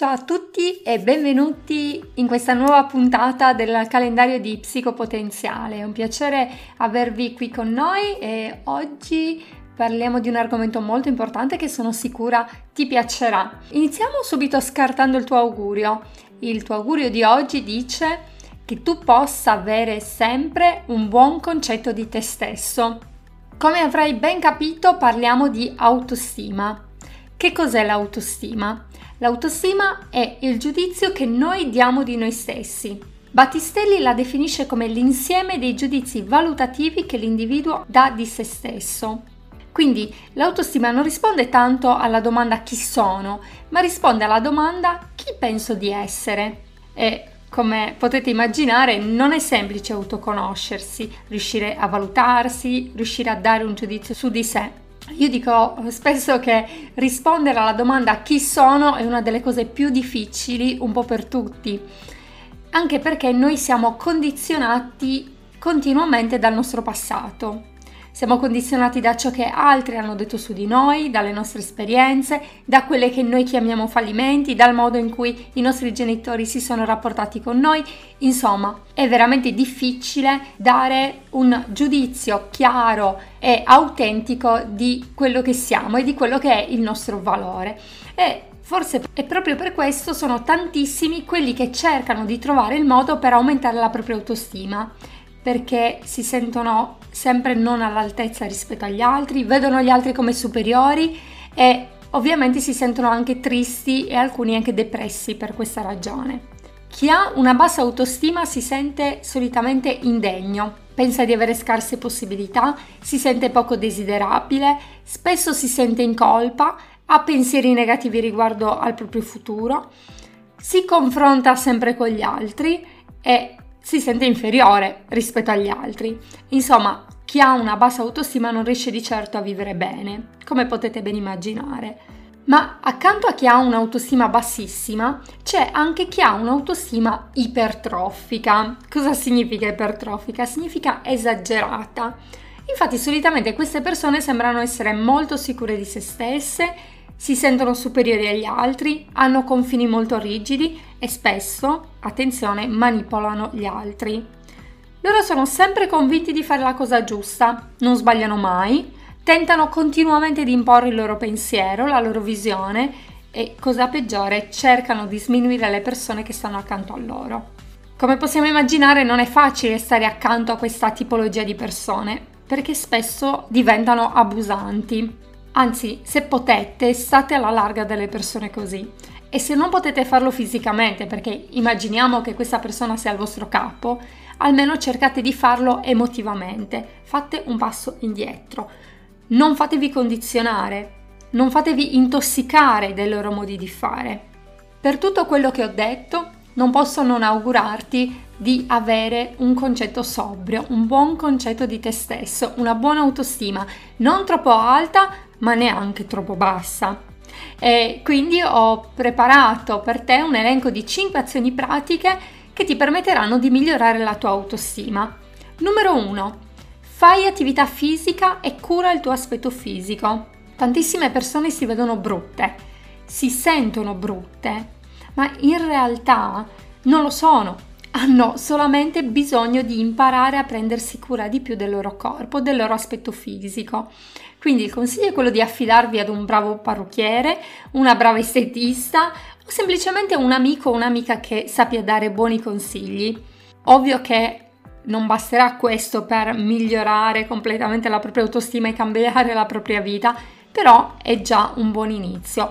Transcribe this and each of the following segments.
Ciao a tutti e benvenuti in questa nuova puntata del calendario di Psicopotenziale. È un piacere avervi qui con noi e oggi parliamo di un argomento molto importante che sono sicura ti piacerà. Iniziamo subito scartando il tuo augurio. Il tuo augurio di oggi dice che tu possa avere sempre un buon concetto di te stesso. Come avrai ben capito parliamo di autostima. Che cos'è l'autostima? L'autostima è il giudizio che noi diamo di noi stessi. Battistelli la definisce come l'insieme dei giudizi valutativi che l'individuo dà di se stesso. Quindi l'autostima non risponde tanto alla domanda chi sono, ma risponde alla domanda chi penso di essere. E come potete immaginare non è semplice autoconoscersi, riuscire a valutarsi, riuscire a dare un giudizio su di sé. Io dico spesso che rispondere alla domanda chi sono è una delle cose più difficili un po' per tutti, anche perché noi siamo condizionati continuamente dal nostro passato. Siamo condizionati da ciò che altri hanno detto su di noi, dalle nostre esperienze, da quelle che noi chiamiamo fallimenti, dal modo in cui i nostri genitori si sono rapportati con noi. Insomma, è veramente difficile dare un giudizio chiaro e autentico di quello che siamo e di quello che è il nostro valore. E Forse è proprio per questo sono tantissimi quelli che cercano di trovare il modo per aumentare la propria autostima perché si sentono sempre non all'altezza rispetto agli altri, vedono gli altri come superiori e ovviamente si sentono anche tristi e alcuni anche depressi per questa ragione. Chi ha una bassa autostima si sente solitamente indegno, pensa di avere scarse possibilità, si sente poco desiderabile, spesso si sente in colpa, ha pensieri negativi riguardo al proprio futuro, si confronta sempre con gli altri e si sente inferiore rispetto agli altri. Insomma, chi ha una bassa autostima non riesce di certo a vivere bene, come potete ben immaginare. Ma accanto a chi ha un'autostima bassissima, c'è anche chi ha un'autostima ipertrofica. Cosa significa ipertrofica? Significa esagerata. Infatti solitamente queste persone sembrano essere molto sicure di se stesse, si sentono superiori agli altri, hanno confini molto rigidi e spesso, attenzione, manipolano gli altri. Loro sono sempre convinti di fare la cosa giusta, non sbagliano mai, tentano continuamente di imporre il loro pensiero, la loro visione e, cosa peggiore, cercano di sminuire le persone che stanno accanto a loro. Come possiamo immaginare non è facile stare accanto a questa tipologia di persone perché spesso diventano abusanti. Anzi, se potete, state alla larga delle persone così. E se non potete farlo fisicamente, perché immaginiamo che questa persona sia al vostro capo, almeno cercate di farlo emotivamente. Fate un passo indietro. Non fatevi condizionare, non fatevi intossicare dai loro modi di fare. Per tutto quello che ho detto, non posso non augurarti di avere un concetto sobrio, un buon concetto di te stesso, una buona autostima, non troppo alta ma neanche troppo bassa. E quindi ho preparato per te un elenco di 5 azioni pratiche che ti permetteranno di migliorare la tua autostima. Numero 1. Fai attività fisica e cura il tuo aspetto fisico. Tantissime persone si vedono brutte, si sentono brutte, ma in realtà non lo sono. Hanno solamente bisogno di imparare a prendersi cura di più del loro corpo, del loro aspetto fisico. Quindi il consiglio è quello di affidarvi ad un bravo parrucchiere, una brava estetista o semplicemente un amico o un'amica che sappia dare buoni consigli. Ovvio che non basterà questo per migliorare completamente la propria autostima e cambiare la propria vita, però è già un buon inizio.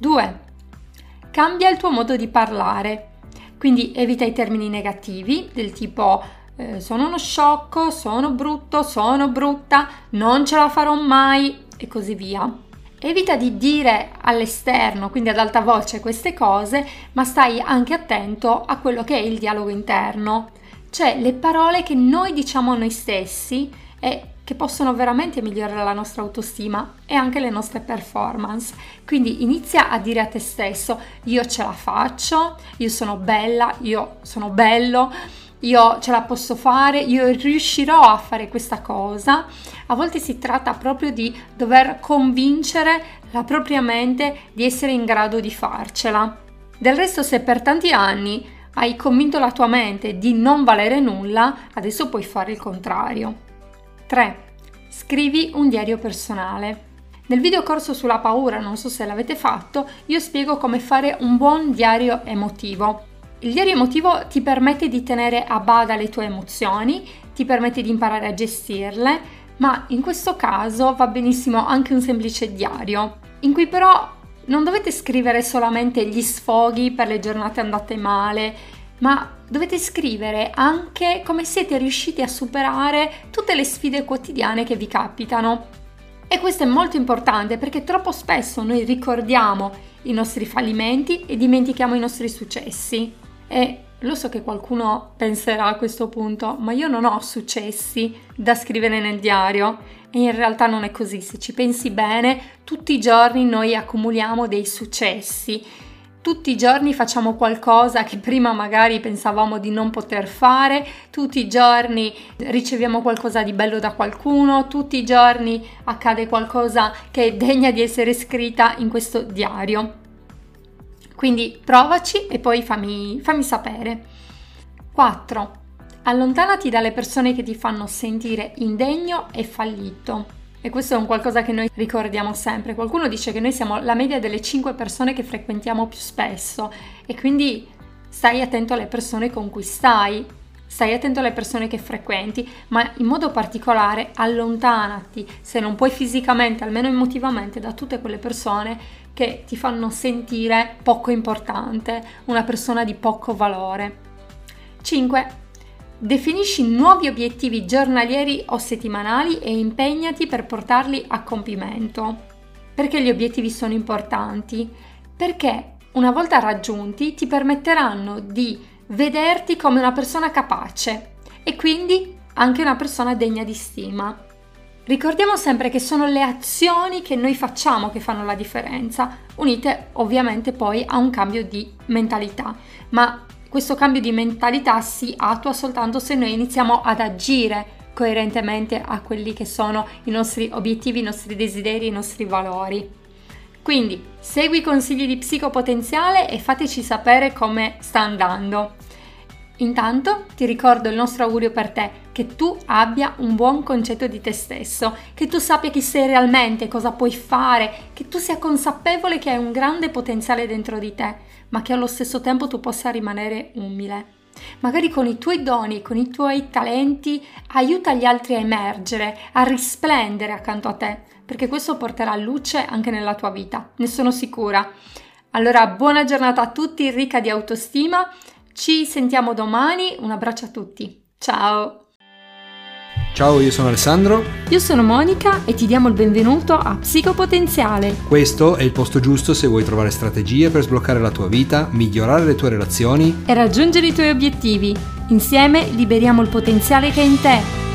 2. Cambia il tuo modo di parlare. Quindi evita i termini negativi del tipo eh, sono uno sciocco, sono brutto, sono brutta, non ce la farò mai e così via. Evita di dire all'esterno, quindi ad alta voce, queste cose, ma stai anche attento a quello che è il dialogo interno, cioè le parole che noi diciamo a noi stessi e che possono veramente migliorare la nostra autostima e anche le nostre performance. Quindi inizia a dire a te stesso io ce la faccio, io sono bella, io sono bello io ce la posso fare, io riuscirò a fare questa cosa. A volte si tratta proprio di dover convincere la propria mente di essere in grado di farcela. Del resto, se per tanti anni hai convinto la tua mente di non valere nulla, adesso puoi fare il contrario. 3. Scrivi un diario personale. Nel video corso sulla paura, non so se l'avete fatto, io spiego come fare un buon diario emotivo. Il diario emotivo ti permette di tenere a bada le tue emozioni, ti permette di imparare a gestirle, ma in questo caso va benissimo anche un semplice diario, in cui però non dovete scrivere solamente gli sfoghi per le giornate andate male, ma dovete scrivere anche come siete riusciti a superare tutte le sfide quotidiane che vi capitano. E questo è molto importante perché troppo spesso noi ricordiamo i nostri fallimenti e dimentichiamo i nostri successi. E lo so che qualcuno penserà a questo punto, ma io non ho successi da scrivere nel diario e in realtà non è così. Se ci pensi bene, tutti i giorni noi accumuliamo dei successi. Tutti i giorni facciamo qualcosa che prima magari pensavamo di non poter fare, tutti i giorni riceviamo qualcosa di bello da qualcuno, tutti i giorni accade qualcosa che è degna di essere scritta in questo diario. Quindi provaci e poi fammi, fammi sapere. 4. Allontanati dalle persone che ti fanno sentire indegno e fallito. E questo è un qualcosa che noi ricordiamo sempre. Qualcuno dice che noi siamo la media delle 5 persone che frequentiamo più spesso e quindi stai attento alle persone con cui stai, stai attento alle persone che frequenti, ma in modo particolare allontanati, se non puoi fisicamente, almeno emotivamente, da tutte quelle persone che ti fanno sentire poco importante, una persona di poco valore. 5. Definisci nuovi obiettivi giornalieri o settimanali e impegnati per portarli a compimento. Perché gli obiettivi sono importanti? Perché una volta raggiunti ti permetteranno di vederti come una persona capace e quindi anche una persona degna di stima. Ricordiamo sempre che sono le azioni che noi facciamo che fanno la differenza, unite ovviamente poi a un cambio di mentalità, ma questo cambio di mentalità si attua soltanto se noi iniziamo ad agire coerentemente a quelli che sono i nostri obiettivi, i nostri desideri, i nostri valori. Quindi segui i consigli di psicopotenziale e fateci sapere come sta andando. Intanto ti ricordo il nostro augurio per te, che tu abbia un buon concetto di te stesso, che tu sappia chi sei realmente, cosa puoi fare, che tu sia consapevole che hai un grande potenziale dentro di te, ma che allo stesso tempo tu possa rimanere umile. Magari con i tuoi doni, con i tuoi talenti, aiuta gli altri a emergere, a risplendere accanto a te, perché questo porterà luce anche nella tua vita, ne sono sicura. Allora, buona giornata a tutti, ricca di autostima ci sentiamo domani, un abbraccio a tutti. Ciao! Ciao, io sono Alessandro. Io sono Monica e ti diamo il benvenuto a Psicopotenziale. Questo è il posto giusto se vuoi trovare strategie per sbloccare la tua vita, migliorare le tue relazioni e raggiungere i tuoi obiettivi. Insieme liberiamo il potenziale che è in te.